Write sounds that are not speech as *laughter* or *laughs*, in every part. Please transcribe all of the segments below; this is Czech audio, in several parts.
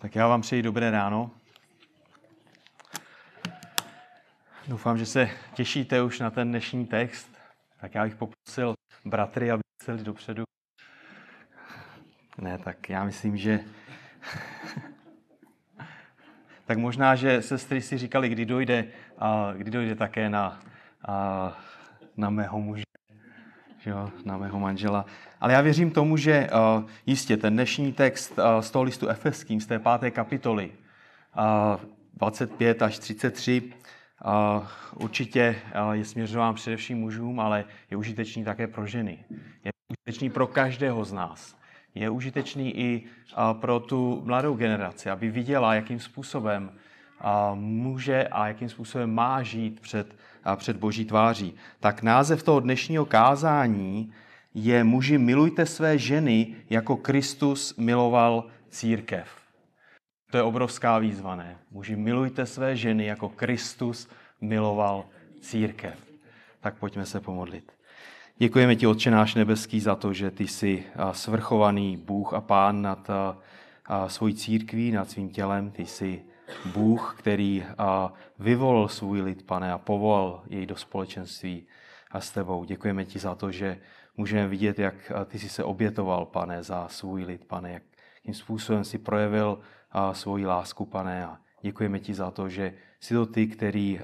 Tak já vám přeji dobré ráno. Doufám, že se těšíte už na ten dnešní text. Tak já bych poprosil bratry, aby celi dopředu. Ne, tak já myslím, že... *laughs* tak možná, že sestry si říkali, kdy dojde, a kdy dojde také na, a, na mého muže, že jo, na mého manžela. Ale já věřím tomu, že uh, jistě ten dnešní text uh, z toho listu Efeským, z té páté kapitoly, uh, 25 až 33, uh, určitě uh, je směřován především mužům, ale je užitečný také pro ženy. Je užitečný pro každého z nás. Je užitečný i uh, pro tu mladou generaci, aby viděla, jakým způsobem může a jakým způsobem má žít před, před Boží tváří. Tak název toho dnešního kázání je muži milujte své ženy, jako Kristus miloval církev. To je obrovská výzva, ne? Muži milujte své ženy, jako Kristus miloval církev. Tak pojďme se pomodlit. Děkujeme ti, Otče náš nebeský, za to, že ty jsi svrchovaný Bůh a Pán nad svojí církví, nad svým tělem. Ty jsi Bůh, který vyvolil svůj lid, pane, a povolal jej do společenství a s tebou. Děkujeme ti za to, že můžeme vidět, jak ty jsi se obětoval, pane, za svůj lid, pane, jakým způsobem si projevil svoji lásku, pane, a děkujeme ti za to, že jsi to ty, který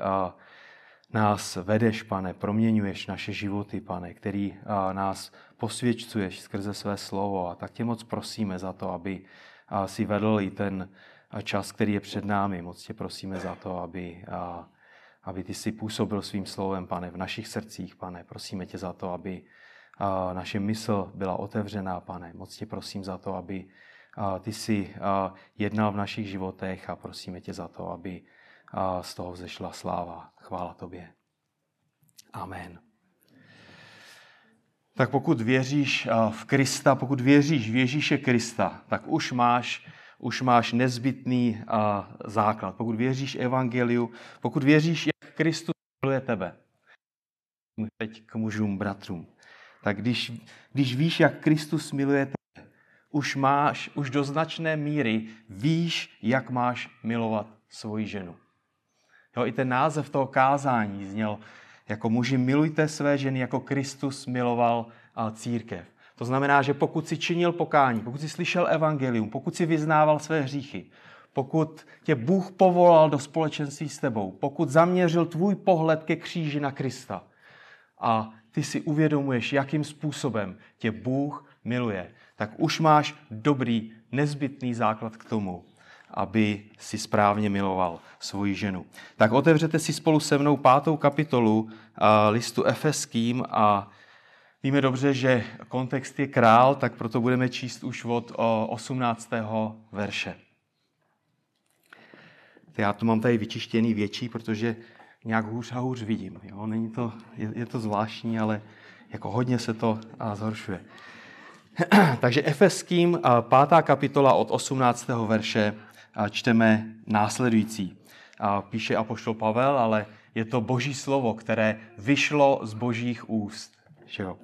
nás vedeš, pane, proměňuješ naše životy, pane, který nás posvědčuješ skrze své slovo a tak tě moc prosíme za to, aby si vedl i ten čas, který je před námi. Moc tě prosíme za to, aby, aby ty si působil svým slovem, pane, v našich srdcích, pane. Prosíme tě za to, aby naše mysl byla otevřená, pane. Moc tě prosím za to, aby ty si jednal v našich životech a prosíme tě za to, aby z toho vzešla sláva. Chvála tobě. Amen. Tak pokud věříš v Krista, pokud věříš v Ježíše Krista, tak už máš, už máš nezbytný základ. Pokud věříš evangeliu, pokud věříš, jak Kristus miluje tebe. Teď k mužům, bratrům tak když, když víš, jak Kristus miluje tebe, už máš, už do značné míry víš, jak máš milovat svoji ženu. Jo, I ten název toho kázání zněl jako muži milujte své ženy, jako Kristus miloval církev. To znamená, že pokud si činil pokání, pokud si slyšel evangelium, pokud si vyznával své hříchy, pokud tě Bůh povolal do společenství s tebou, pokud zaměřil tvůj pohled ke kříži na Krista a ty si uvědomuješ, jakým způsobem tě Bůh miluje, tak už máš dobrý, nezbytný základ k tomu, aby si správně miloval svoji ženu. Tak otevřete si spolu se mnou pátou kapitolu listu Efeským a víme dobře, že kontext je král, tak proto budeme číst už od 18. verše. Já to mám tady vyčištěný větší, protože nějak hůř a hůř vidím. Jo? Není to, je, je to zvláštní, ale jako hodně se to a, zhoršuje. *clears throat* Takže Efeským, pátá kapitola od 18. verše, čteme následující. Píše apoštol Pavel, ale je to boží slovo, které vyšlo z božích úst. Že jo?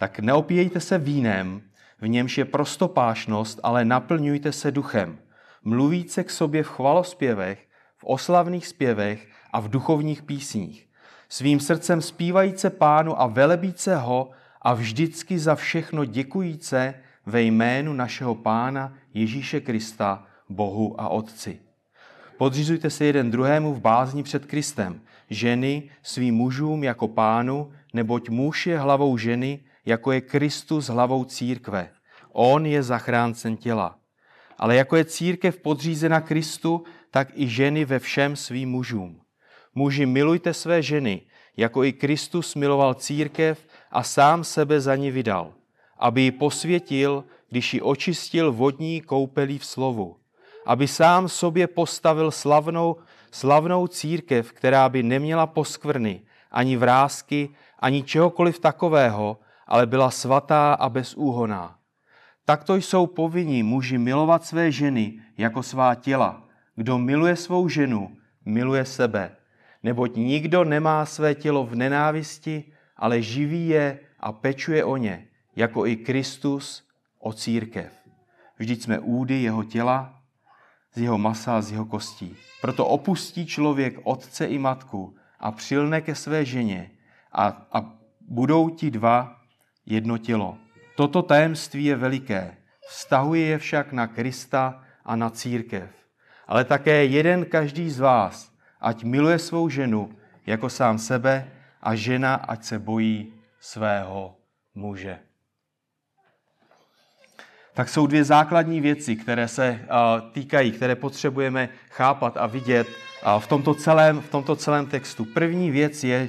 Tak neopíjejte se vínem, v němž je prostopášnost, ale naplňujte se duchem. Mluvíce k sobě v chvalospěvech, v oslavných zpěvech a v duchovních písních. Svým srdcem zpívajíce pánu a velebíce ho a vždycky za všechno děkujíce ve jménu našeho pána Ježíše Krista, Bohu a Otci. Podřizujte se jeden druhému v bázni před Kristem, ženy svým mužům jako pánu, neboť muž je hlavou ženy, jako je Kristus hlavou církve. On je zachráncen těla. Ale jako je církev podřízena Kristu, tak i ženy ve všem svým mužům. Muži, milujte své ženy, jako i Kristus miloval církev a sám sebe za ní vydal, aby ji posvětil, když ji očistil vodní koupelí v slovu, aby sám sobě postavil slavnou, slavnou církev, která by neměla poskvrny, ani vrázky, ani čehokoliv takového, ale byla svatá a bezúhoná. Takto jsou povinni muži milovat své ženy jako svá těla. Kdo miluje svou ženu, miluje sebe neboť nikdo nemá své tělo v nenávisti, ale živí je a pečuje o ně, jako i Kristus o církev. Vždyť jsme údy jeho těla z jeho masa a z jeho kostí. Proto opustí člověk otce i matku a přilne ke své ženě a, a budou ti dva jedno tělo. Toto tajemství je veliké. Vztahuje je však na Krista a na církev. Ale také jeden každý z vás, ať miluje svou ženu jako sám sebe a žena, ať se bojí svého muže. Tak jsou dvě základní věci, které se týkají, které potřebujeme chápat a vidět v tomto celém, v tomto celém textu. První věc je,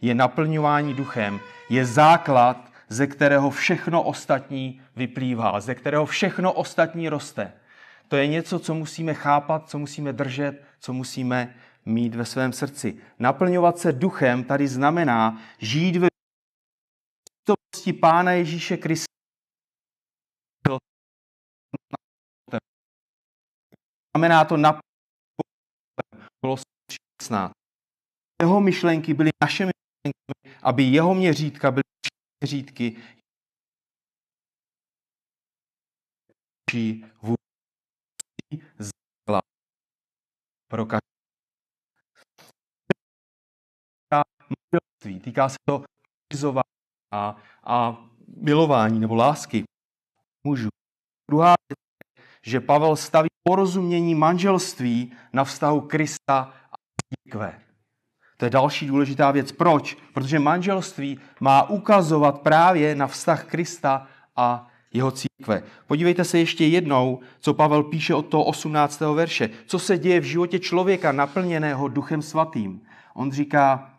je naplňování duchem. Je základ, ze kterého všechno ostatní vyplývá, ze kterého všechno ostatní roste. To je něco, co musíme chápat, co musíme držet, co musíme mít ve svém srdci. Naplňovat se duchem tady znamená žít ve přítomnosti Pána Ježíše Krista. Znamená to na 16. Jeho myšlenky byly našimi myšlenkami, aby jeho měřítka byly měřítky pro každý. Týká se to a, a milování nebo lásky mužů. Druhá věc je, že Pavel staví porozumění manželství na vztahu Krista a církve. To je další důležitá věc. Proč? Protože manželství má ukazovat právě na vztah Krista a jeho církve. Podívejte se ještě jednou, co Pavel píše od toho 18. verše. Co se děje v životě člověka naplněného duchem svatým. On říká,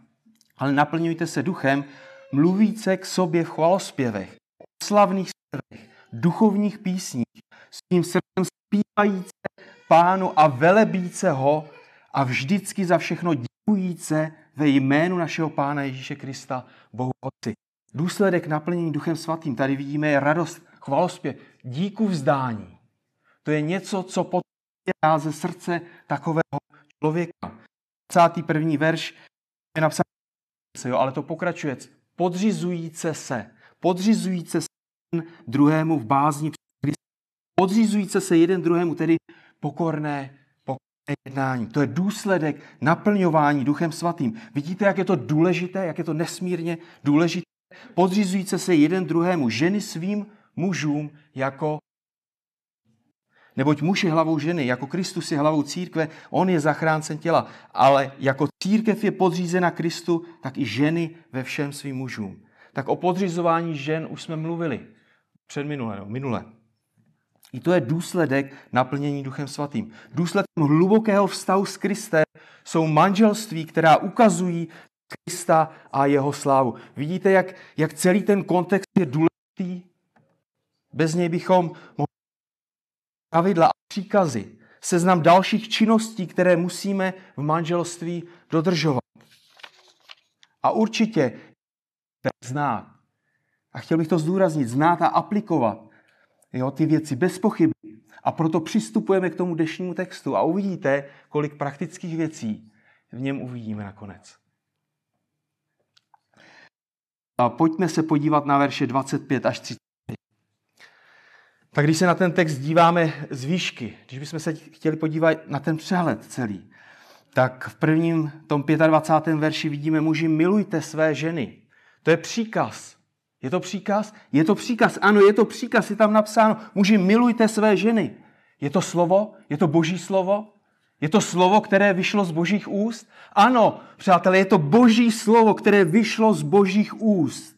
ale naplňujte se duchem, mluvíce k sobě v chvalospěvech, slavných zpěvech, duchovních písních, s tím srdcem zpívajíce pánu a velebíce ho a vždycky za všechno děkujíce ve jménu našeho Pána Ježíše Krista, Bohu Otci. Důsledek naplnění Duchem Svatým. Tady vidíme je radost, chvalospěv, díku vzdání. To je něco, co potřebuje ze srdce takového člověka. 21. verš je napsáno, jo, ale to pokračuje. Podřizujíce se. Podřizujíce se druhému v bázni podřizujíce se jeden druhému, tedy pokorné jednání. To je důsledek naplňování Duchem Svatým. Vidíte, jak je to důležité, jak je to nesmírně důležité? Podřizujíce se jeden druhému, ženy svým mužům jako Neboť muž je hlavou ženy, jako Kristus je hlavou církve, on je zachráncen těla. Ale jako církev je podřízena Kristu, tak i ženy ve všem svým mužům. Tak o podřizování žen už jsme mluvili před minule, no, minule. I to je důsledek naplnění Duchem Svatým. Důsledkem hlubokého vztahu s Kristem jsou manželství, která ukazují Krista a jeho slávu. Vidíte, jak, jak celý ten kontext je důležitý? Bez něj bychom mohli pravidla a příkazy, seznam dalších činností, které musíme v manželství dodržovat. A určitě znát. A chtěl bych to zdůraznit, znát a aplikovat jo, ty věci bez pochyby. A proto přistupujeme k tomu dnešnímu textu a uvidíte, kolik praktických věcí v něm uvidíme nakonec. A pojďme se podívat na verše 25 až 30. Tak když se na ten text díváme z výšky, když bychom se chtěli podívat na ten přehled celý, tak v prvním tom 25. verši vidíme muži, milujte své ženy. To je příkaz. Je to příkaz? Je to příkaz. Ano, je to příkaz. Je tam napsáno, muži, milujte své ženy. Je to slovo? Je to boží slovo? Je to slovo, které vyšlo z božích úst? Ano, přátelé, je to boží slovo, které vyšlo z božích úst.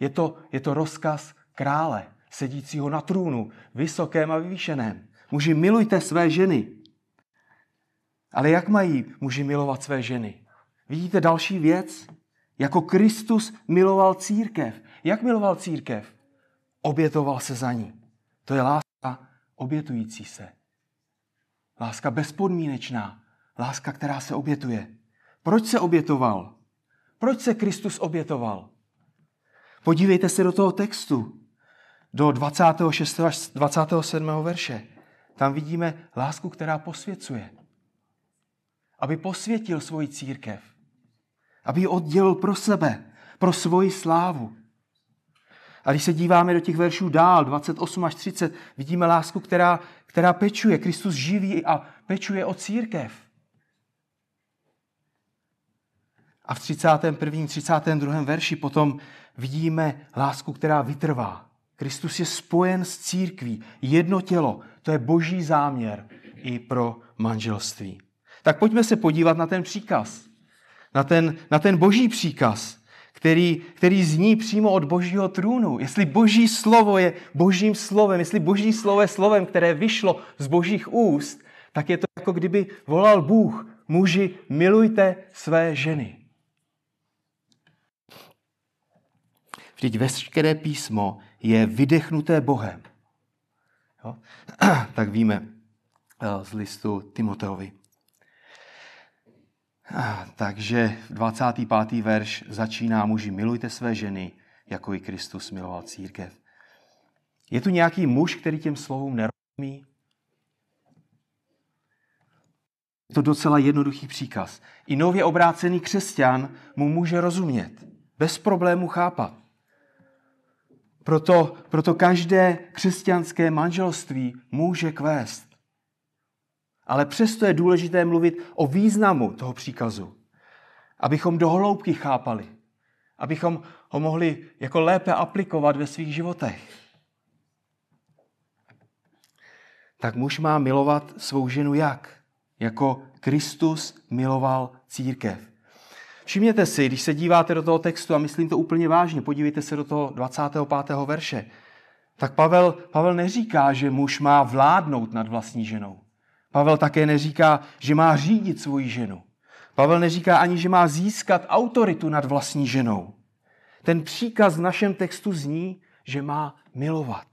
Je to, je to rozkaz krále, sedícího na trůnu, vysokém a vyvýšeném. Muži, milujte své ženy. Ale jak mají muži milovat své ženy? Vidíte další věc? Jako Kristus miloval církev. Jak miloval církev? Obětoval se za ní. To je láska obětující se. Láska bezpodmínečná. Láska, která se obětuje. Proč se obětoval? Proč se Kristus obětoval? Podívejte se do toho textu, do 26. až 27. verše. Tam vidíme lásku, která posvěcuje. Aby posvětil svoji církev aby ji oddělil pro sebe, pro svoji slávu. A když se díváme do těch veršů dál, 28 až 30, vidíme lásku, která, která pečuje. Kristus živí a pečuje o církev. A v 31. 32. verši potom vidíme lásku, která vytrvá. Kristus je spojen s církví, jedno tělo. To je boží záměr i pro manželství. Tak pojďme se podívat na ten příkaz. Na ten, na ten boží příkaz, který, který zní přímo od božího trůnu. Jestli boží slovo je božím slovem, jestli boží slovo je slovem, které vyšlo z božích úst, tak je to jako kdyby volal Bůh, muži, milujte své ženy. Vždyť veškeré písmo je vydechnuté Bohem. Jo? *clears throat* tak víme eh, z listu Timoteovi. Takže 25. verš začíná muži, milujte své ženy, jako i Kristus miloval církev. Je tu nějaký muž, který těm slovům nerozumí? Je to docela jednoduchý příkaz. I nově obrácený křesťan mu může rozumět, bez problému chápat. Proto, proto každé křesťanské manželství může kvést. Ale přesto je důležité mluvit o významu toho příkazu, abychom do hloubky chápali, abychom ho mohli jako lépe aplikovat ve svých životech. Tak muž má milovat svou ženu jak? Jako Kristus miloval církev. Všimněte si, když se díváte do toho textu, a myslím to úplně vážně, podívejte se do toho 25. verše, tak Pavel, Pavel neříká, že muž má vládnout nad vlastní ženou. Pavel také neříká, že má řídit svoji ženu. Pavel neříká ani, že má získat autoritu nad vlastní ženou. Ten příkaz v našem textu zní, že má milovat.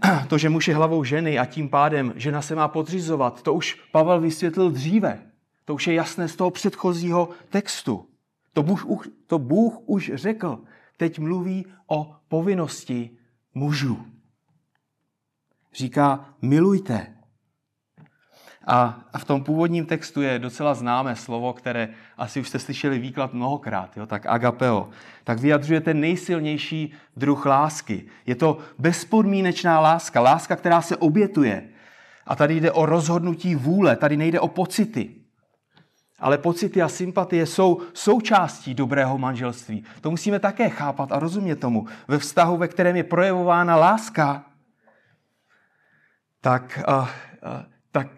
*clears throat* To, že muž je hlavou ženy a tím pádem žena se má podřizovat, to už Pavel vysvětlil dříve. To už je jasné z toho předchozího textu. To Bůh, to Bůh už řekl. Teď mluví o povinnosti mužů. Říká, milujte. A, v tom původním textu je docela známé slovo, které asi už jste slyšeli výklad mnohokrát, jo? tak agapeo. Tak vyjadřuje ten nejsilnější druh lásky. Je to bezpodmínečná láska, láska, která se obětuje. A tady jde o rozhodnutí vůle, tady nejde o pocity. Ale pocity a sympatie jsou součástí dobrého manželství. To musíme také chápat a rozumět tomu. Ve vztahu, ve kterém je projevována láska, tak, uh, uh, tak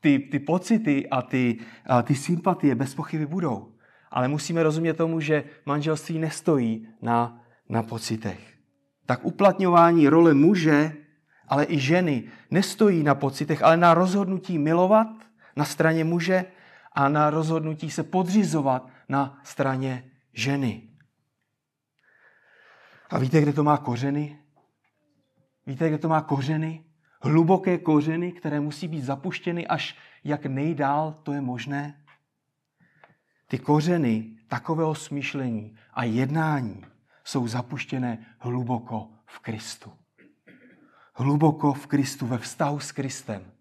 ty, ty pocity a ty, uh, ty sympatie bez pochyby budou. Ale musíme rozumět tomu, že manželství nestojí na, na pocitech. Tak uplatňování role muže, ale i ženy nestojí na pocitech, ale na rozhodnutí milovat na straně muže a na rozhodnutí se podřizovat na straně ženy. A víte, kde to má kořeny? Víte, kde to má kořeny? Hluboké kořeny, které musí být zapuštěny až jak nejdál to je možné? Ty kořeny takového smýšlení a jednání jsou zapuštěné hluboko v Kristu. Hluboko v Kristu, ve vztahu s Kristem.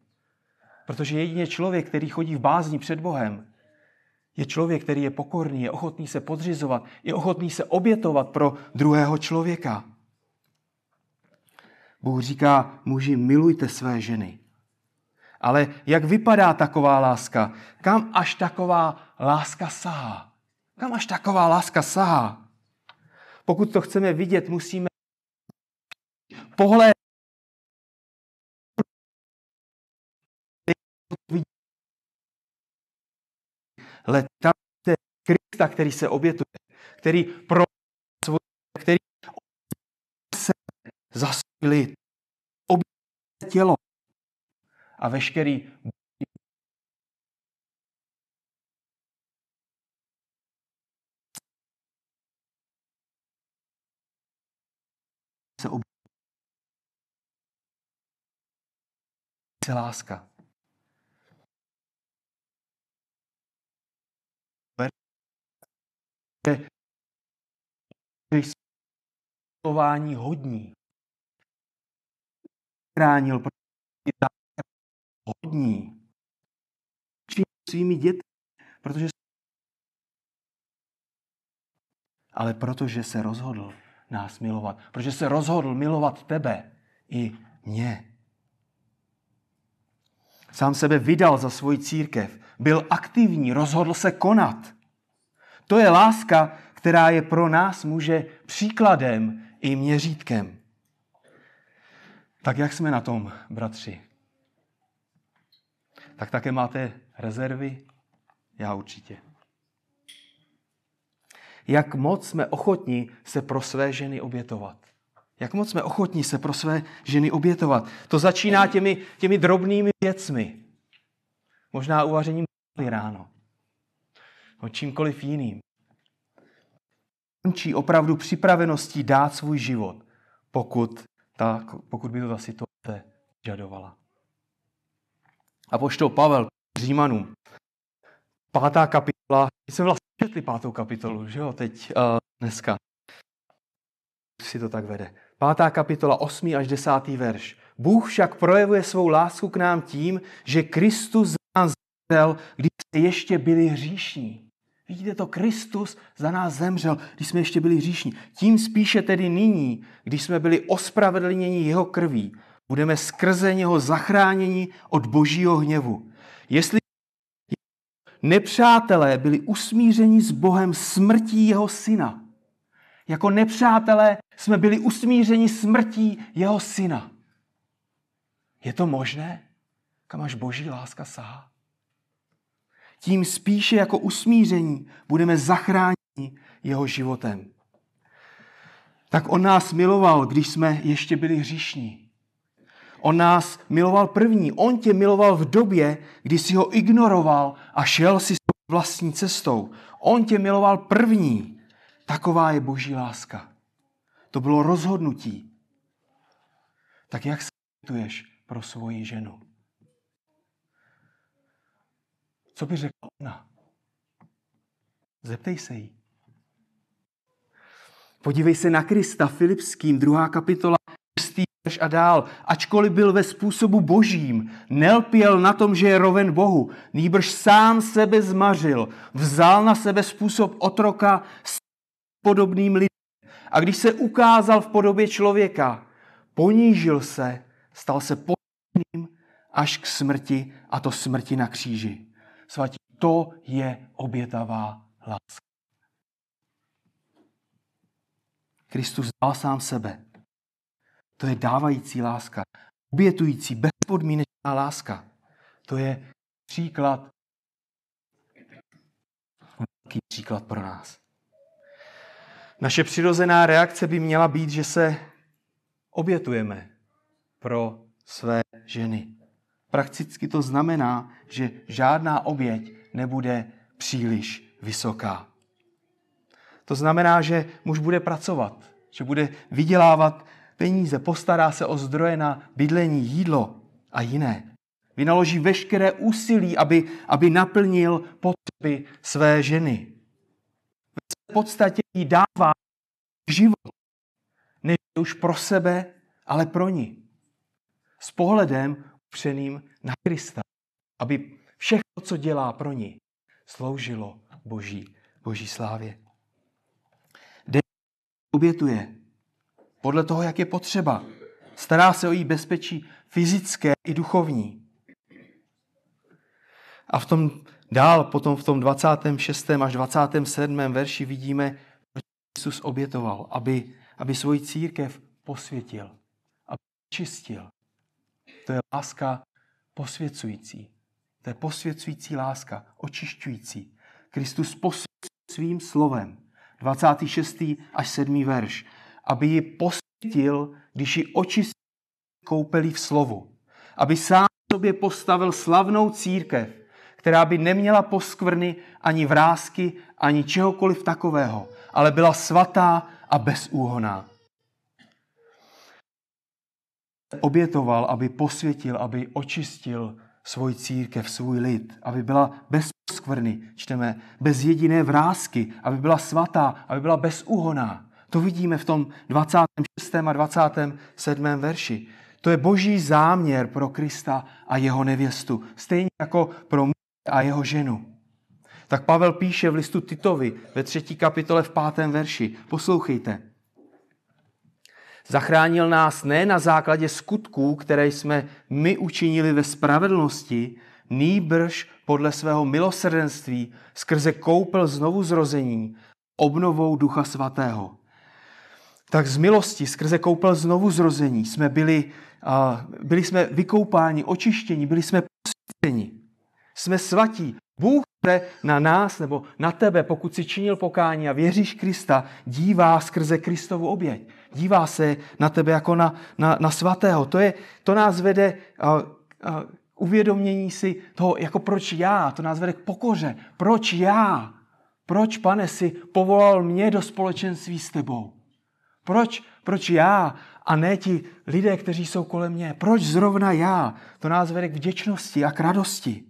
Protože jedině člověk, který chodí v bázni před Bohem, je člověk, který je pokorný, je ochotný se podřizovat, je ochotný se obětovat pro druhého člověka. Bůh říká, muži, milujte své ženy. Ale jak vypadá taková láska? Kam až taková láska sahá? Kam až taková láska sahá? Pokud to chceme vidět, musíme pohled je Krista, který se obětuje, který pro svůj, který se za lid, obětuje tělo a veškerý se obětuje. láska. že jsou hodní. Chránil hodní. Svými dětmi, protože ale protože se rozhodl nás milovat. Protože se rozhodl milovat tebe i mě. Sám sebe vydal za svoji církev. Byl aktivní, rozhodl se konat. To je láska, která je pro nás může příkladem i měřítkem. Tak jak jsme na tom, bratři? Tak také máte rezervy? Já určitě. Jak moc jsme ochotní se pro své ženy obětovat? Jak moc jsme ochotní se pro své ženy obětovat? To začíná těmi, těmi drobnými věcmi. Možná uvařením ráno. O čímkoliv jiným. Končí opravdu připraveností dát svůj život, pokud, ta, pokud by to ta situace žadovala. A poštol Pavel Římanům, pátá kapitola, my jsme vlastně četli pátou kapitolu, že jo, teď, uh, dneska. Si to tak vede. Pátá kapitola, 8. až 10. verš. Bůh však projevuje svou lásku k nám tím, že Kristus nás zemřel, když jsme ještě byli hříšní. Vidíte to, Kristus za nás zemřel, když jsme ještě byli hříšní. Tím spíše tedy nyní, když jsme byli ospravedlněni jeho krví, budeme skrze něho zachráněni od božího hněvu. Jestli nepřátelé byli usmířeni s Bohem smrtí jeho syna. Jako nepřátelé jsme byli usmířeni smrtí jeho syna. Je to možné? Kam až boží láska sahá? Tím spíše jako usmíření budeme zachráněni jeho životem. Tak on nás miloval, když jsme ještě byli hříšní. On nás miloval první. On tě miloval v době, kdy jsi ho ignoroval a šel si svou vlastní cestou. On tě miloval první. Taková je boží láska. To bylo rozhodnutí. Tak jak se pro svoji ženu? Co by řekla ona? Zeptej se jí. Podívej se na Krista, Filipským, druhá kapitola, a dál. Ačkoliv byl ve způsobu božím, nelpěl na tom, že je roven Bohu, nýbrž sám sebe zmařil, vzal na sebe způsob otroka s podobným lidem. A když se ukázal v podobě člověka, ponížil se, stal se podobným až k smrti, a to smrti na kříži. Svatí, to je obětavá láska. Kristus dal sám sebe, to je dávající láska. Obětující, bezpodmínečná láska. To je příklad, velký příklad pro nás. Naše přirozená reakce by měla být, že se obětujeme pro své ženy. Prakticky to znamená, že žádná oběť nebude příliš vysoká. To znamená, že muž bude pracovat, že bude vydělávat peníze, postará se o zdroje na bydlení, jídlo a jiné. Vynaloží veškeré úsilí, aby, aby naplnil potřeby své ženy. V podstatě jí dává život. Ne už pro sebe, ale pro ní. S pohledem upřeným na Krista. Aby všechno, co dělá pro ní, sloužilo Boží, Boží slávě. Den obětuje podle toho, jak je potřeba. Stará se o její bezpečí fyzické i duchovní. A v tom dál, potom v tom 26. až 27. verši vidíme, proč Jezus obětoval, aby, aby svoji církev posvětil, aby čistil. To je láska posvěcující. To je posvěcující láska, očišťující. Kristus posvěcuje svým slovem. 26. až 7. verš aby ji posvětil, když ji očistil koupelí v slovu. Aby sám sobě postavil slavnou církev, která by neměla poskvrny ani vrázky, ani čehokoliv takového, ale byla svatá a bezúhoná. Obětoval, aby posvětil, aby očistil svůj církev, svůj lid, aby byla bez poskvrny, čteme, bez jediné vrázky, aby byla svatá, aby byla bezúhoná. To vidíme v tom 26. a 27. verši. To je boží záměr pro Krista a jeho nevěstu. Stejně jako pro muže a jeho ženu. Tak Pavel píše v listu Titovi ve třetí kapitole v pátém verši. Poslouchejte. Zachránil nás ne na základě skutků, které jsme my učinili ve spravedlnosti, nýbrž podle svého milosrdenství skrze koupel znovu zrození, obnovou Ducha Svatého. Tak z milosti, skrze koupel znovu zrození, jsme byli, byli jsme vykoupáni, očištěni, byli jsme posvěceni. Jsme svatí. Bůh se na nás nebo na tebe, pokud si činil pokání a věříš Krista, dívá skrze Kristovu oběť. Dívá se na tebe jako na, na, na svatého. To, je, to nás vede uh, uh, uvědomění si toho, jako proč já, to nás vede k pokoře. Proč já? Proč, pane, si povolal mě do společenství s tebou? Proč, proč já a ne ti lidé, kteří jsou kolem mě? Proč zrovna já? To nás vede k vděčnosti a k radosti.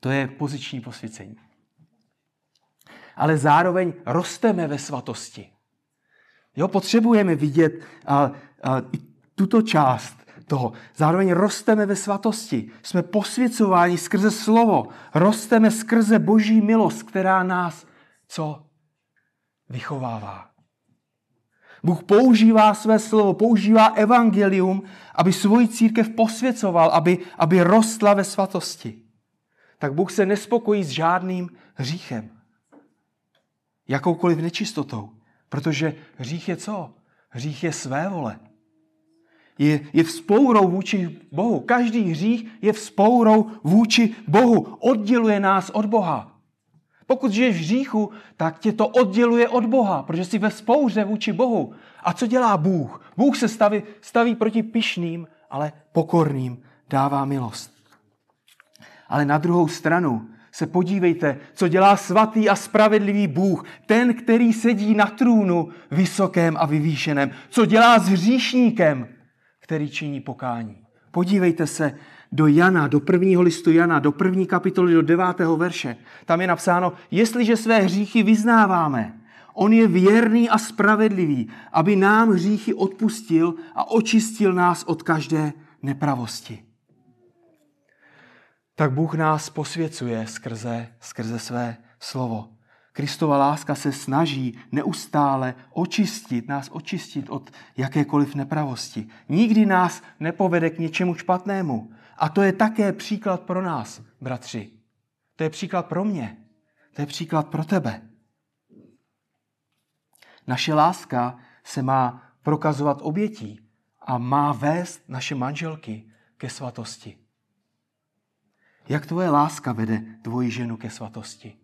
To je poziční posvěcení. Ale zároveň rosteme ve svatosti. Jo, potřebujeme vidět a, a, tuto část toho. Zároveň rosteme ve svatosti. Jsme posvěcováni skrze slovo. Rosteme skrze boží milost, která nás co? Vychovává. Bůh používá své slovo, používá evangelium, aby svoji církev posvěcoval, aby, aby rostla ve svatosti. Tak Bůh se nespokojí s žádným hříchem. Jakoukoliv nečistotou. Protože hřích je co? Hřích je své vole je, je vzpourou vůči Bohu. Každý hřích je vzpourou vůči Bohu. Odděluje nás od Boha. Pokud žiješ v hříchu, tak tě to odděluje od Boha, protože jsi ve spouře vůči Bohu. A co dělá Bůh? Bůh se staví, staví proti pišným, ale pokorným dává milost. Ale na druhou stranu se podívejte, co dělá svatý a spravedlivý Bůh, ten, který sedí na trůnu vysokém a vyvýšeném. Co dělá s hříšníkem, který činí pokání. Podívejte se do Jana, do prvního listu Jana, do první kapitoly, do devátého verše. Tam je napsáno, jestliže své hříchy vyznáváme, on je věrný a spravedlivý, aby nám hříchy odpustil a očistil nás od každé nepravosti. Tak Bůh nás posvěcuje skrze, skrze své slovo. Kristova láska se snaží neustále očistit, nás očistit od jakékoliv nepravosti. Nikdy nás nepovede k něčemu špatnému. A to je také příklad pro nás, bratři. To je příklad pro mě. To je příklad pro tebe. Naše láska se má prokazovat obětí a má vést naše manželky ke svatosti. Jak tvoje láska vede tvoji ženu ke svatosti?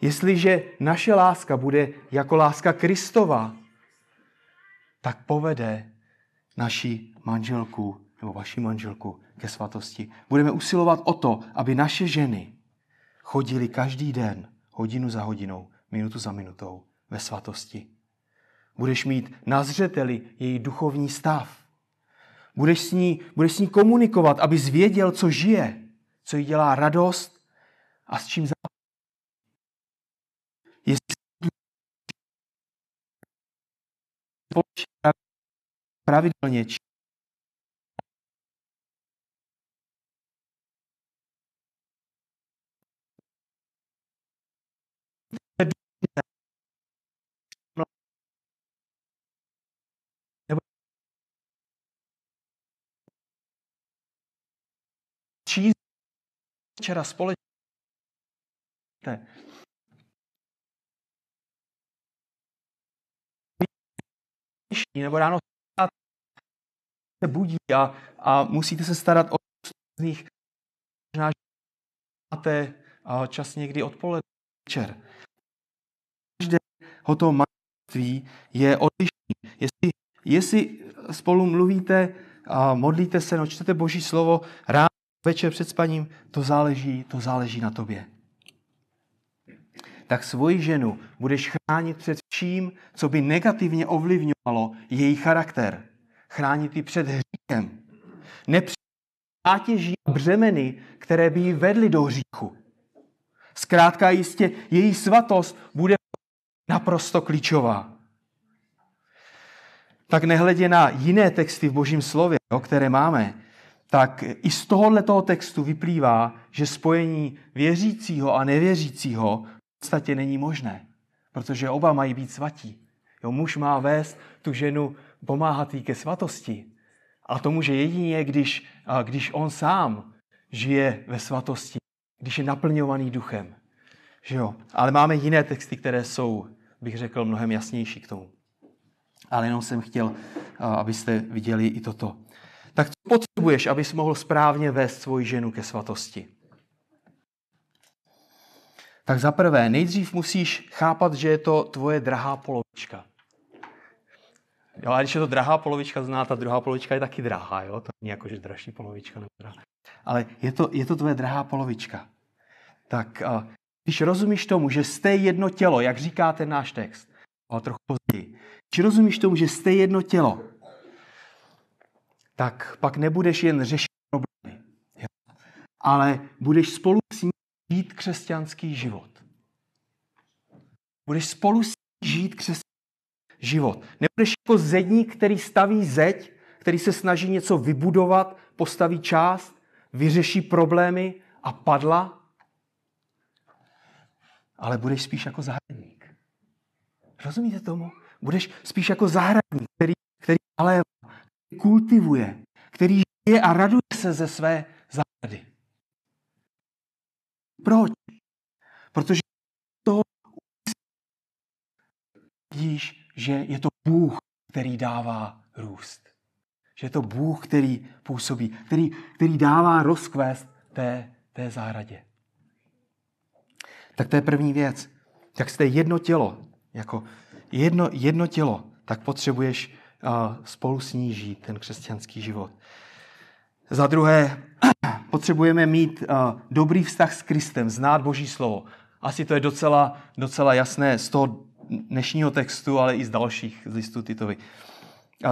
Jestliže naše láska bude jako láska Kristova, tak povede naši manželku nebo vaši manželku ke svatosti. Budeme usilovat o to, aby naše ženy chodili každý den, hodinu za hodinou, minutu za minutou ve svatosti. Budeš mít na zřeteli její duchovní stav. Budeš s ní, budeš s ní komunikovat, aby zvěděl, co žije, co jí dělá radost a s čím pravidelně číst včera společně nebo ráno se budí a, a musíte se starat o různých, možná, máte čas někdy odpoledne, večer. Každého toho manželství je odlišný. Jestli, jestli spolu mluvíte, a modlíte se, no, čtete Boží slovo ráno, večer před spaním, to záleží, to záleží na tobě. Tak svoji ženu budeš chránit před vším, co by negativně ovlivňovalo její charakter chránit ji před hříchem. Zátěží a břemeny, které by ji vedly do hříchu. Zkrátka jistě její svatost bude naprosto klíčová. Tak nehledě na jiné texty v Božím slově, o které máme, tak i z tohoto textu vyplývá, že spojení věřícího a nevěřícího v podstatě není možné, protože oba mají být svatí. Jo, muž má vést tu ženu, pomáhat jí ke svatosti. A to může jedině, když, když on sám žije ve svatosti, když je naplňovaný duchem. Že jo? Ale máme jiné texty, které jsou, bych řekl, mnohem jasnější k tomu. Ale jenom jsem chtěl, abyste viděli i toto. Tak co potřebuješ, abys mohl správně vést svoji ženu ke svatosti? Tak za prvé, nejdřív musíš chápat, že je to tvoje drahá polovička. Jo, a když je to drahá polovička, zná ta druhá polovička je taky drahá, jo? To není jako, že dražší polovička. Nebo Ale je to, je to tvoje drahá polovička. Tak když rozumíš tomu, že jste jedno tělo, jak říká ten náš text, ale trochu později, když rozumíš tomu, že jste jedno tělo, tak pak nebudeš jen řešit problémy, jo? ale budeš spolu s ním žít křesťanský život. Budeš spolu s ním žít křesťanský život. Nebudeš jako zedník, který staví zeď, který se snaží něco vybudovat, postaví část, vyřeší problémy a padla, ale budeš spíš jako zahradník. Rozumíte tomu? Budeš spíš jako zahradník, který, který ale kultivuje, který žije a raduje se ze své zahrady. Proč? Protože to vidíš, že je to Bůh, který dává růst. Že je to Bůh, který působí, který, který dává rozkvést té, té zahradě. Tak to je první věc. Jak jste jedno tělo, jako jedno, jedno tělo, tak potřebuješ spolu s ní žít ten křesťanský život. Za druhé, *clears throat* potřebujeme mít dobrý vztah s Kristem, znát Boží slovo. Asi to je docela, docela jasné z toho dnešního textu, ale i z dalších z listů Titovi,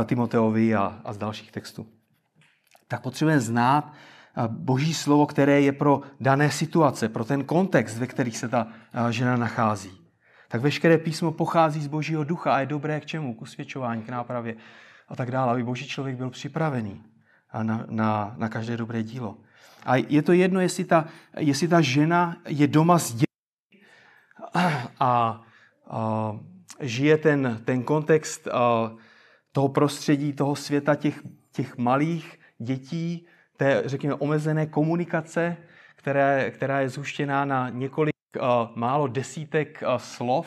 Timoteovi a, a z dalších textů. Tak potřebujeme znát boží slovo, které je pro dané situace, pro ten kontext, ve kterých se ta žena nachází. Tak veškeré písmo pochází z božího ducha a je dobré k čemu? K usvědčování, k nápravě a tak dále, aby boží člověk byl připravený na, na, na každé dobré dílo. A je to jedno, jestli ta, jestli ta žena je doma s dětmi a, a žije ten, ten kontext a, toho prostředí, toho světa těch, těch malých dětí, té, řekněme, omezené komunikace, které, která je zhuštěná na několik málo desítek uh, slov,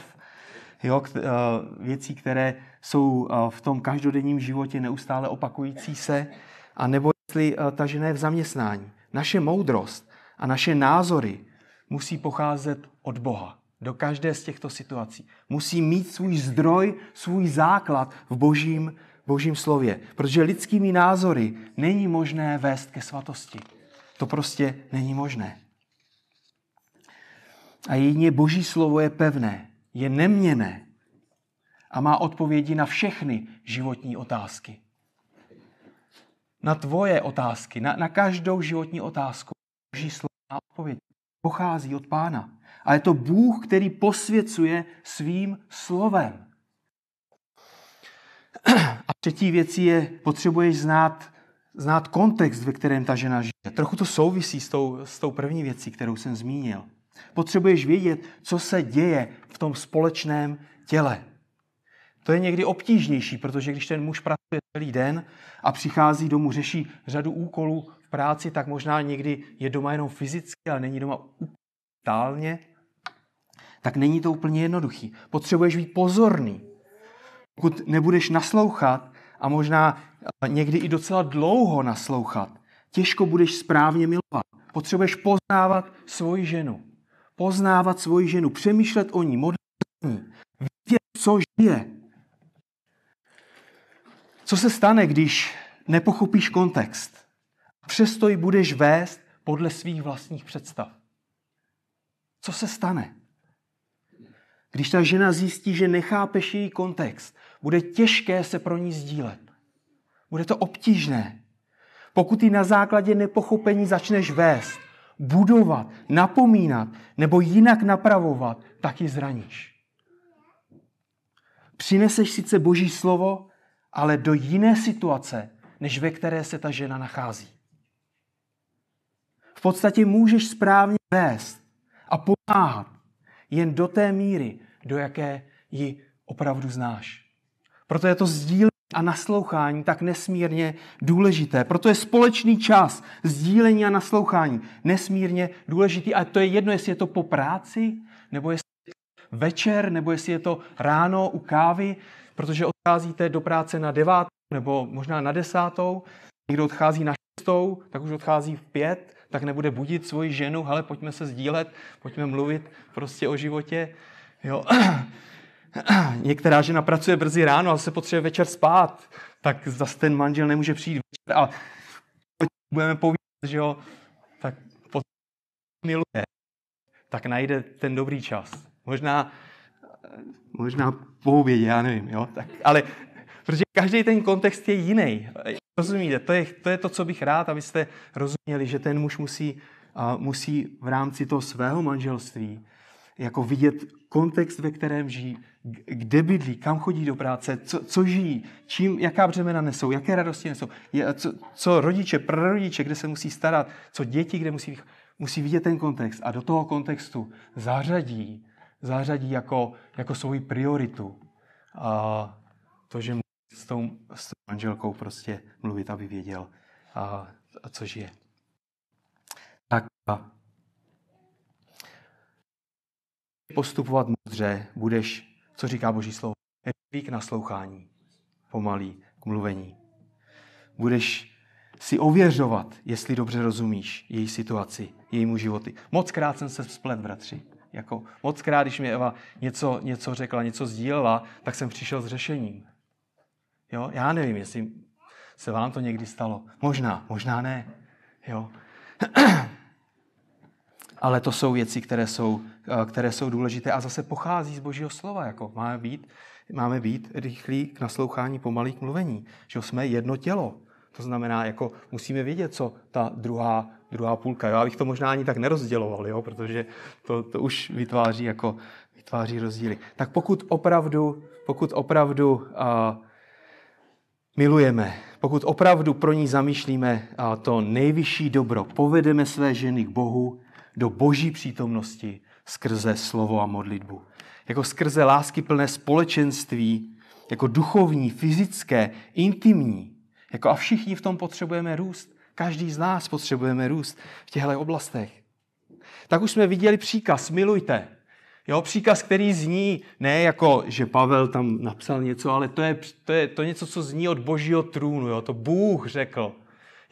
jo, uh, věcí, které jsou v tom každodenním životě neustále opakující se, a nebo jestli ta žena je v zaměstnání. Naše moudrost a naše názory musí pocházet od Boha do každé z těchto situací. Musí mít svůj zdroj, svůj základ v božím božím slově. Protože lidskými názory není možné vést ke svatosti. To prostě není možné. A jedině boží slovo je pevné, je neměné a má odpovědi na všechny životní otázky. Na tvoje otázky, na, na každou životní otázku. Boží slovo má odpověď. Pochází od pána. A je to Bůh, který posvěcuje svým slovem. A třetí věcí je, potřebuješ znát, znát kontext, ve kterém ta žena žije. Trochu to souvisí s tou, s tou první věcí, kterou jsem zmínil. Potřebuješ vědět, co se děje v tom společném těle. To je někdy obtížnější, protože když ten muž pracuje celý den a přichází domů, řeší řadu úkolů v práci, tak možná někdy je doma jenom fyzicky, ale není doma úplně tak není to úplně jednoduchý. Potřebuješ být pozorný. Pokud nebudeš naslouchat a možná eh, někdy i docela dlouho naslouchat, těžko budeš správně milovat. Potřebuješ poznávat svoji ženu. Poznávat svoji ženu, přemýšlet o ní, modlit ní, vidět, co žije. Co se stane, když nepochopíš kontext? Přesto ji budeš vést podle svých vlastních představ. Co se stane? Když ta žena zjistí, že nechápeš její kontext, bude těžké se pro ní sdílet. Bude to obtížné. Pokud ji na základě nepochopení začneš vést, budovat, napomínat nebo jinak napravovat, tak ji zraníš. Přineseš sice Boží slovo, ale do jiné situace, než ve které se ta žena nachází. podstatě můžeš správně vést a pomáhat jen do té míry, do jaké ji opravdu znáš. Proto je to sdílení a naslouchání tak nesmírně důležité. Proto je společný čas sdílení a naslouchání nesmírně důležitý. A to je jedno, jestli je to po práci, nebo jestli je to večer, nebo jestli je to ráno u kávy, protože odcházíte do práce na devátou nebo možná na desátou. Někdo odchází na šestou, tak už odchází v pět, tak nebude budit svoji ženu, ale pojďme se sdílet, pojďme mluvit prostě o životě. Jo. *clears throat* *clears throat* Některá žena pracuje brzy ráno, ale se potřebuje večer spát, tak zase ten manžel nemůže přijít večer a budeme povídat, že jo, tak miluje, tak najde ten dobrý čas. Možná, možná po obědě, já nevím, jo, tak, ale protože každý ten kontext je jiný. Rozumíte, to je, to je to, co bych rád, abyste rozuměli, že ten muž musí, uh, musí v rámci toho svého manželství jako vidět kontext, ve kterém žijí, kde bydlí, kam chodí do práce, co, co žijí, čím, jaká břemena nesou, jaké radosti nesou, je, co, co rodiče, prarodiče, kde se musí starat, co děti, kde musí, musí vidět ten kontext a do toho kontextu zařadí, zařadí jako, jako svoji prioritu a to, že s tou, s tou manželkou prostě mluvit, aby věděl, a, a co žije. Tak a postupovat moudře, budeš, co říká Boží slovo, k naslouchání, pomalý k mluvení. Budeš si ověřovat, jestli dobře rozumíš její situaci, jejímu životy. Moc krát jsem se splet, bratři. Jako, moc krát, když mi Eva něco, něco řekla, něco sdílela, tak jsem přišel s řešením. Jo? Já nevím, jestli se vám to někdy stalo. Možná, možná ne. Jo? *clears throat* Ale to jsou věci, které jsou, eh, které jsou důležité a zase pochází z Božího slova. Jako máme, být, máme být rychlí k naslouchání, pomalý k mluvení. Že jsme jedno tělo. To znamená, jako musíme vědět, co ta druhá, druhá půlka. Já bych to možná ani tak nerozděloval, jo? protože to, to už vytváří, jako, vytváří rozdíly. Tak pokud opravdu, pokud opravdu uh, milujeme, pokud opravdu pro ní zamýšlíme to nejvyšší dobro, povedeme své ženy k Bohu do boží přítomnosti skrze slovo a modlitbu. Jako skrze lásky plné společenství, jako duchovní, fyzické, intimní. Jako a všichni v tom potřebujeme růst. Každý z nás potřebujeme růst v těchto oblastech. Tak už jsme viděli příkaz, milujte. Jo, příkaz, který zní ne jako, že Pavel tam napsal něco, ale to je, to je to něco, co zní od božího trůnu. Jo, to Bůh řekl.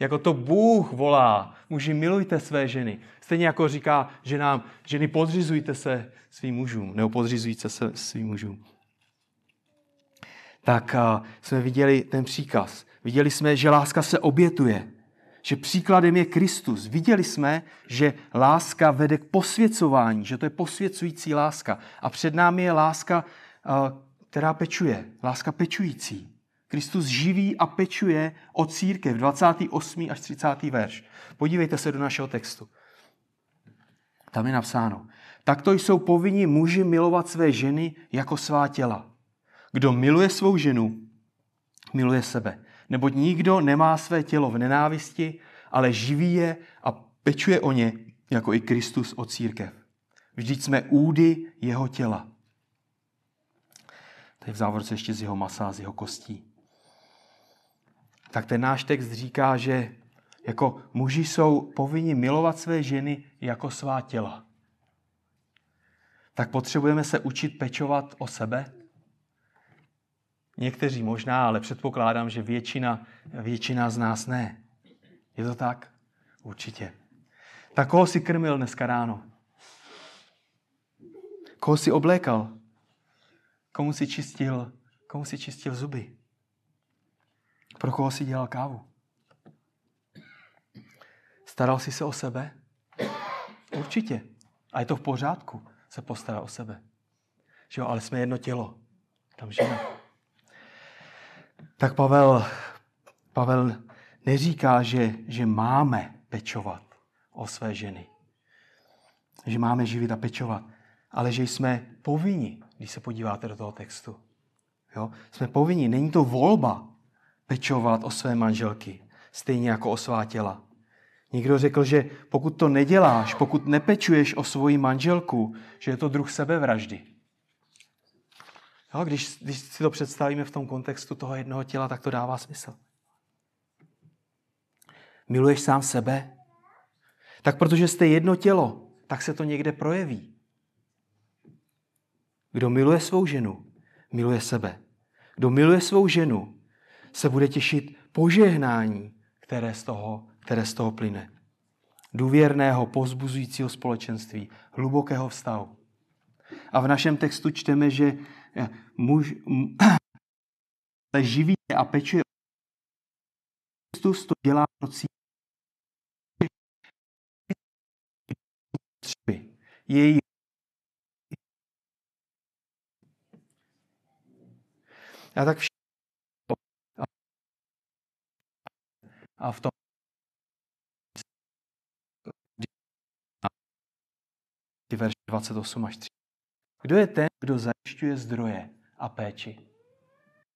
Jako to Bůh volá. Muži, milujte své ženy. Stejně jako říká ženám, ženy podřizujte se svým mužům, nebo podřizujte se svým mužům. Tak uh, jsme viděli ten příkaz. Viděli jsme, že láska se obětuje že příkladem je Kristus. Viděli jsme, že láska vede k posvěcování, že to je posvěcující láska. A před námi je láska, eh, která pečuje, láska pečující. Kristus živí a pečuje o církev, 28. až 30. verš. Podívejte se do našeho textu. Tam je napsáno. Takto jsou povinni muži milovat své ženy jako svá těla. Kdo miluje svou ženu, miluje sebe. Neboť nikdo nemá své tělo v nenávisti, ale živí je a pečuje o ně, jako i Kristus o církev. Vždyť jsme údy jeho těla. To je v závorce ještě z jeho masa, z jeho kostí. Tak ten náš text říká, že jako muži jsou povinni milovat své ženy jako svá těla. Tak potřebujeme se učit pečovat o sebe, Někteří možná, ale předpokládám, že většina, většina z nás ne. Je to tak? Určitě. Tak koho si krmil dneska ráno? Koho si oblékal? Komu si čistil, komu si čistil zuby? Pro koho si dělal kávu? Staral jsi se o sebe? Určitě. A je to v pořádku se postarat o sebe. Že jo, ale jsme jedno tělo. Tam žena tak Pavel, Pavel neříká, že, že máme pečovat o své ženy. Že máme živit a pečovat. Ale že jsme povinni, když se podíváte do toho textu. Jo? Jsme povinni, není to volba pečovat o své manželky, stejně jako o svá těla. Někdo řekl, že pokud to neděláš, pokud nepečuješ o svoji manželku, že je to druh sebevraždy. Jo, když, když si to představíme v tom kontextu toho jednoho těla, tak to dává smysl. Miluješ sám sebe? Tak protože jste jedno tělo, tak se to někde projeví. Kdo miluje svou ženu, miluje sebe. Kdo miluje svou ženu, se bude těšit požehnání, které z toho, které z toho plyne. Důvěrného, pozbuzujícího společenství, hlubokého vztahu. A v našem textu čteme, že eh, muž ale *clears throat* živí a pečuje Kristus to dělá pro její a tak všichni a v tom verš 28 až 3. Kdo je ten, kdo zajišťuje zdroje a péči?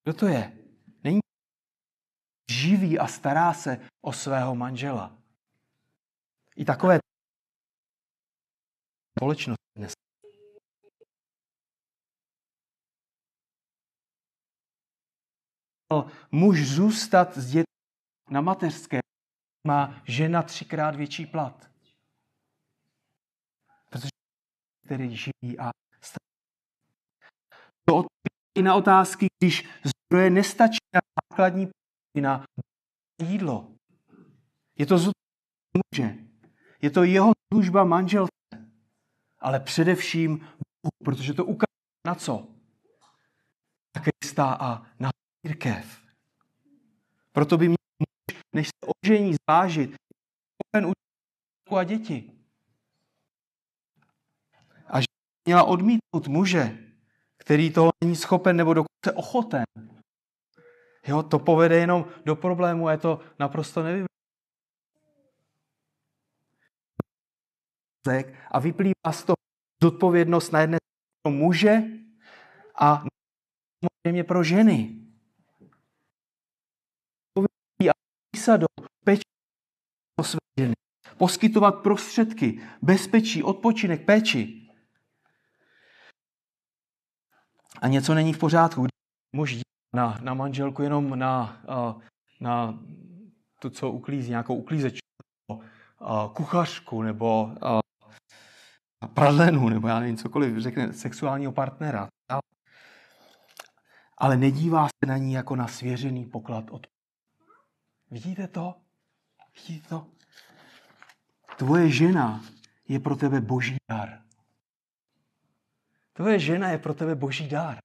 Kdo to je? Není živý a stará se o svého manžela. I takové společnosti dnes. Muž zůstat s dětmi na mateřské má žena třikrát větší plat. Protože který živí a to i na otázky, když zdroje nestačí na základní na jídlo. Je to muže. Je to jeho služba manželce. Ale především Bohu, protože to ukazuje na co? Na Krista a na církev. Proto by muž, než se ožení, zvážit, open a děti. A že měla odmítnout muže, který toho není schopen nebo dokonce ochoten. Jo, to povede jenom do problému a je to naprosto nevyvládné. A vyplývá z toho zodpovědnost na jedné pro muže a samozřejmě pro ženy. A do péči o své ženy. Poskytovat prostředky, bezpečí, odpočinek, péči. A něco není v pořádku. Muž na, na manželku jenom na, na to, co uklízí, nějakou uklízečku, kuchařku nebo pradlenu, nebo já nevím, cokoliv řekne, sexuálního partnera. Ale nedívá se na ní jako na svěřený poklad od Vidíte to? Vidíte to? Tvoje žena je pro tebe boží dar. Tvoje žena je pro tebe boží dar.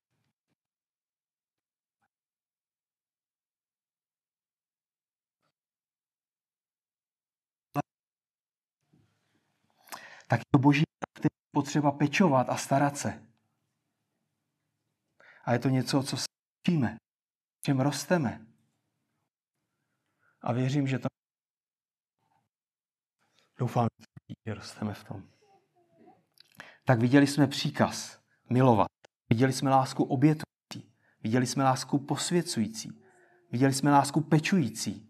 Tak je to boží dar, který potřeba pečovat a starat se. A je to něco, co se učíme, čem rosteme. A věřím, že to doufám, že rosteme v tom. Tak viděli jsme příkaz milovat. Viděli jsme lásku obětující. Viděli jsme lásku posvěcující. Viděli jsme lásku pečující.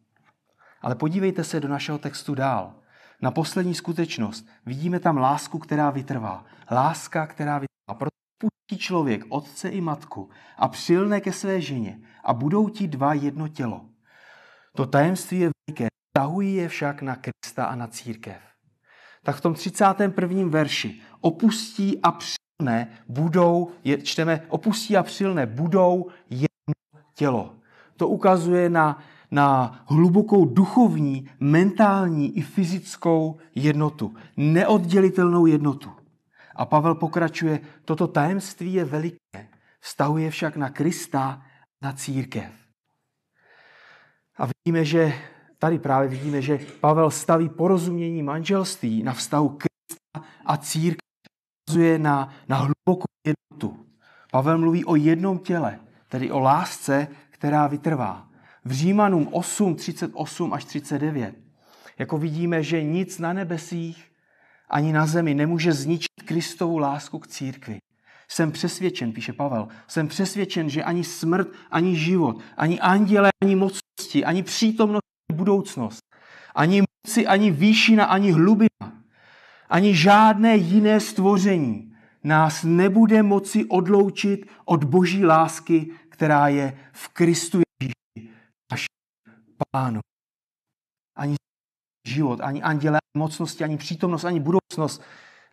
Ale podívejte se do našeho textu dál. Na poslední skutečnost vidíme tam lásku, která vytrvá. Láska, která vytrvá. Proto pustí člověk otce i matku a přilne ke své ženě a budou ti dva jedno tělo. To tajemství je veliké, tahují je však na Krista a na církev. Tak v tom 31. verši opustí a přilne budou, je, čteme, opustí a přilne budou jedno tělo. To ukazuje na, na hlubokou duchovní, mentální i fyzickou jednotu. Neoddělitelnou jednotu. A Pavel pokračuje, toto tajemství je veliké, vztahuje však na Krista, na církev. A vidíme, že tady právě vidíme, že Pavel staví porozumění manželství na vztahu Krista a ukazuje na, na hlubokou jednotu. Pavel mluví o jednom těle, tedy o lásce, která vytrvá. V Římanům 8, 38 až 39, jako vidíme, že nic na nebesích ani na zemi nemůže zničit Kristovu lásku k církvi. Jsem přesvědčen, píše Pavel, jsem přesvědčen, že ani smrt, ani život, ani anděle, ani mocnosti, ani přítomnost, ani budoucnost, ani si ani výšina, ani hlubina, ani žádné jiné stvoření nás nebude moci odloučit od boží lásky, která je v Kristu Ježíši, našem pánu. Ani život, ani anděle, ani mocnosti, ani přítomnost, ani budoucnost,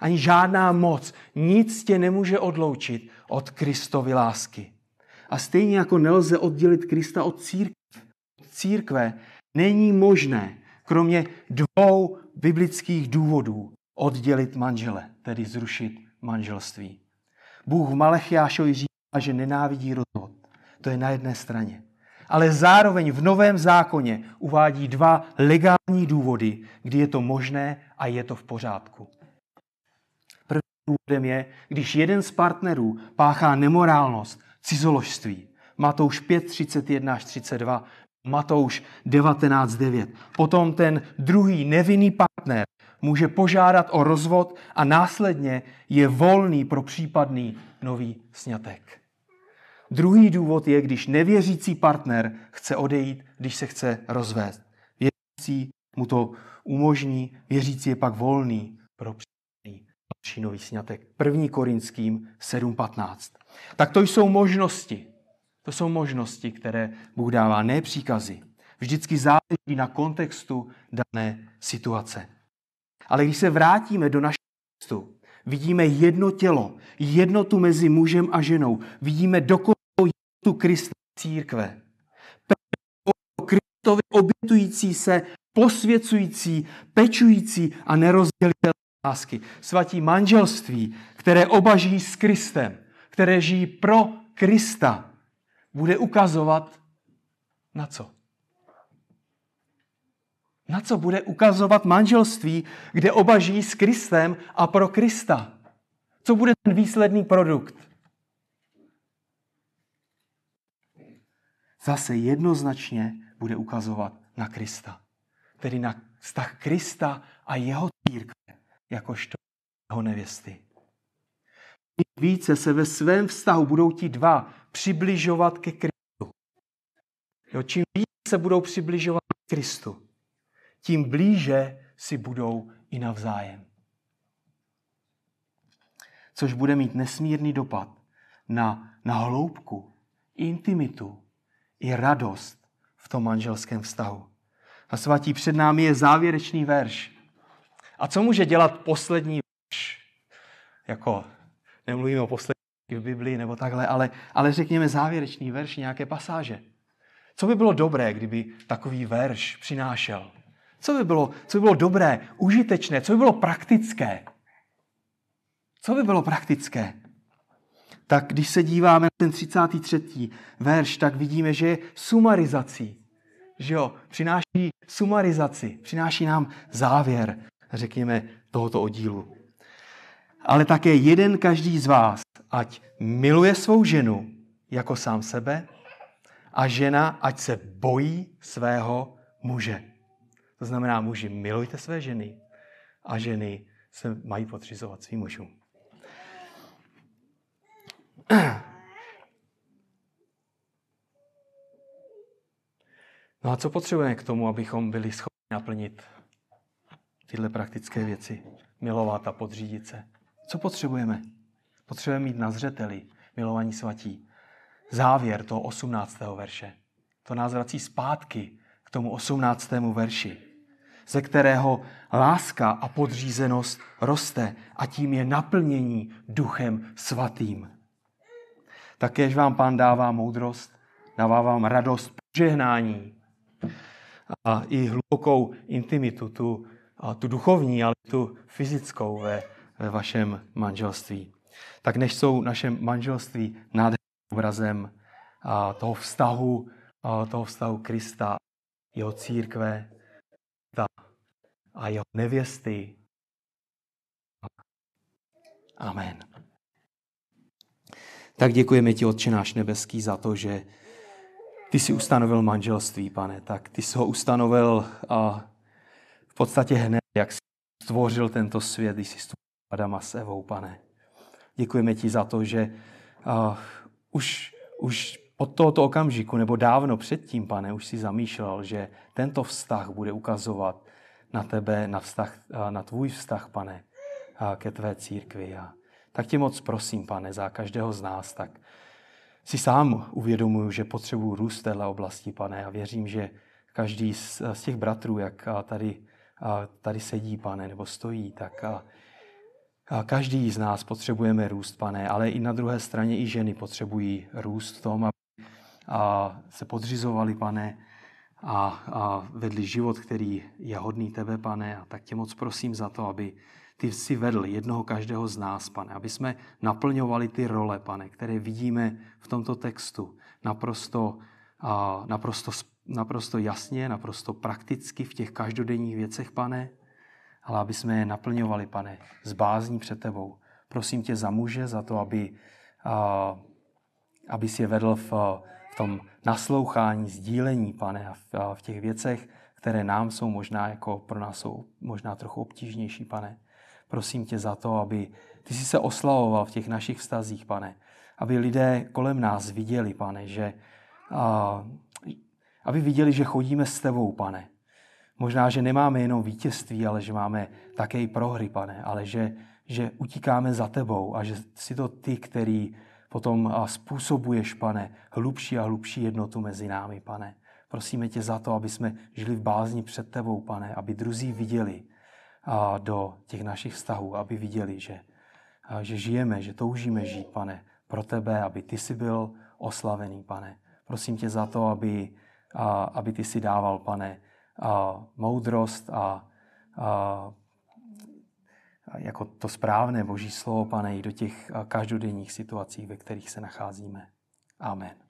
ani žádná moc. Nic tě nemůže odloučit od Kristovy lásky. A stejně jako nelze oddělit Krista od církve, církve není možné, kromě dvou biblických důvodů, oddělit manžele, tedy zrušit manželství. Bůh v Malechiášovi říká, že nenávidí rozvod. To je na jedné straně. Ale zároveň v Novém zákoně uvádí dva legální důvody, kdy je to možné a je to v pořádku. Důvodem je, když jeden z partnerů páchá nemorálnost, cizoložství. Matouš 5, 31 až 32, Matouš 19, 9. Potom ten druhý nevinný partner může požádat o rozvod a následně je volný pro případný nový sňatek. Druhý důvod je, když nevěřící partner chce odejít, když se chce rozvést. Věřící mu to umožní, věřící je pak volný pro případný další nový sňatek. První Korinským 7.15. Tak to jsou možnosti. To jsou možnosti, které Bůh dává, ne příkazy. Vždycky záleží na kontextu dané situace. Ale když se vrátíme do našeho textu, vidíme jedno tělo, jednotu mezi mužem a ženou. Vidíme dokonalou jednotu Krista církve. Kristovi obětující se, posvěcující, pečující a nerozdělitelné lásky. Svatí manželství, které oba žijí s Kristem, které žijí pro Krista, bude ukazovat na co? Na co bude ukazovat manželství, kde oba žijí s Kristem a pro Krista? Co bude ten výsledný produkt? Zase jednoznačně bude ukazovat na Krista. Tedy na vztah Krista a jeho církve, jakožto jeho nevěsty. Více se ve svém vztahu budou ti dva přibližovat ke Kristu. Jo, čím více se budou přibližovat k Kristu, tím blíže si budou i navzájem. Což bude mít nesmírný dopad na, na hloubku, intimitu i radost v tom manželském vztahu. A svatí před námi je závěrečný verš. A co může dělat poslední verš? Jako, nemluvíme o poslední v Biblii nebo takhle, ale, ale řekněme závěrečný verš nějaké pasáže. Co by bylo dobré, kdyby takový verš přinášel? Co by bylo, co by bylo dobré, užitečné, co by bylo praktické? Co by bylo praktické? Tak když se díváme na ten 33. verš, tak vidíme, že je sumarizací. Že jo, přináší sumarizaci, přináší nám závěr, řekněme, tohoto oddílu. Ale také jeden každý z vás, ať miluje svou ženu jako sám sebe a žena, ať se bojí svého muže. To znamená, muži, milujte své ženy a ženy se mají podřizovat svým mužům. No a co potřebujeme k tomu, abychom byli schopni naplnit tyhle praktické věci? Milovat a podřídit se. Co potřebujeme? Potřebujeme mít na zřeteli, milovaní svatí, závěr toho 18. verše. To nás vrací zpátky k tomu 18. verši ze kterého láska a podřízenost roste a tím je naplnění duchem svatým. Takéž vám pán dává moudrost, dává vám radost, požehnání a i hlubokou intimitu, tu, tu duchovní, ale tu fyzickou ve, ve vašem manželství. Tak než jsou naše manželství nádherným obrazem toho vztahu, toho vztahu Krista, jeho církve, a jeho nevěsty. Amen. Tak děkujeme ti, Otče náš nebeský, za to, že ty jsi ustanovil manželství, pane. Tak ty jsi ho ustanovil a podstatě hned, jak jsi stvořil tento svět, když jsi stvořil Adama s Evou, pane. Děkujeme ti za to, že uh, už, už od tohoto okamžiku, nebo dávno předtím, pane, už si zamýšlel, že tento vztah bude ukazovat na tebe, na, vztah, na tvůj vztah, pane, ke tvé církvi. A tak tě moc prosím, pane, za každého z nás, tak si sám uvědomuju, že potřebuji růst téhle oblasti, pane, a věřím, že každý z, z těch bratrů, jak tady, tady sedí, pane, nebo stojí, tak a, a každý z nás potřebujeme růst, pane, ale i na druhé straně i ženy potřebují růst v tom, aby a se podřizovali, pane, a, a vedli život, který je hodný tebe, pane. A tak tě moc prosím za to, aby ty si vedl jednoho každého z nás, pane, aby jsme naplňovali ty role, pane, které vidíme v tomto textu naprosto, naprosto, naprosto jasně, naprosto prakticky v těch každodenních věcech, pane, ale aby jsme je naplňovali, pane, z bázní před tebou. Prosím tě za muže, za to, aby, aby si je vedl v, v tom naslouchání, sdílení, pane, a v, a v těch věcech, které nám jsou možná, jako pro nás jsou možná trochu obtížnější, pane. Prosím tě za to, aby ty jsi se oslavoval v těch našich vztazích, pane. Aby lidé kolem nás viděli, pane, že, a, aby viděli, že chodíme s tebou, pane. Možná, že nemáme jenom vítězství, ale že máme také i prohry, pane, ale že, že utíkáme za tebou a že jsi to ty, který potom způsobuješ, pane, hlubší a hlubší jednotu mezi námi, pane. Prosíme tě za to, aby jsme žili v bázni před tebou, pane, aby druzí viděli, do těch našich vztahů, aby viděli, že, že žijeme, že toužíme žít, pane, pro tebe, aby ty jsi byl oslavený, pane. Prosím tě za to, aby, aby ty si dával, pane, moudrost a, a jako to správné boží slovo, pane, i do těch každodenních situací, ve kterých se nacházíme. Amen.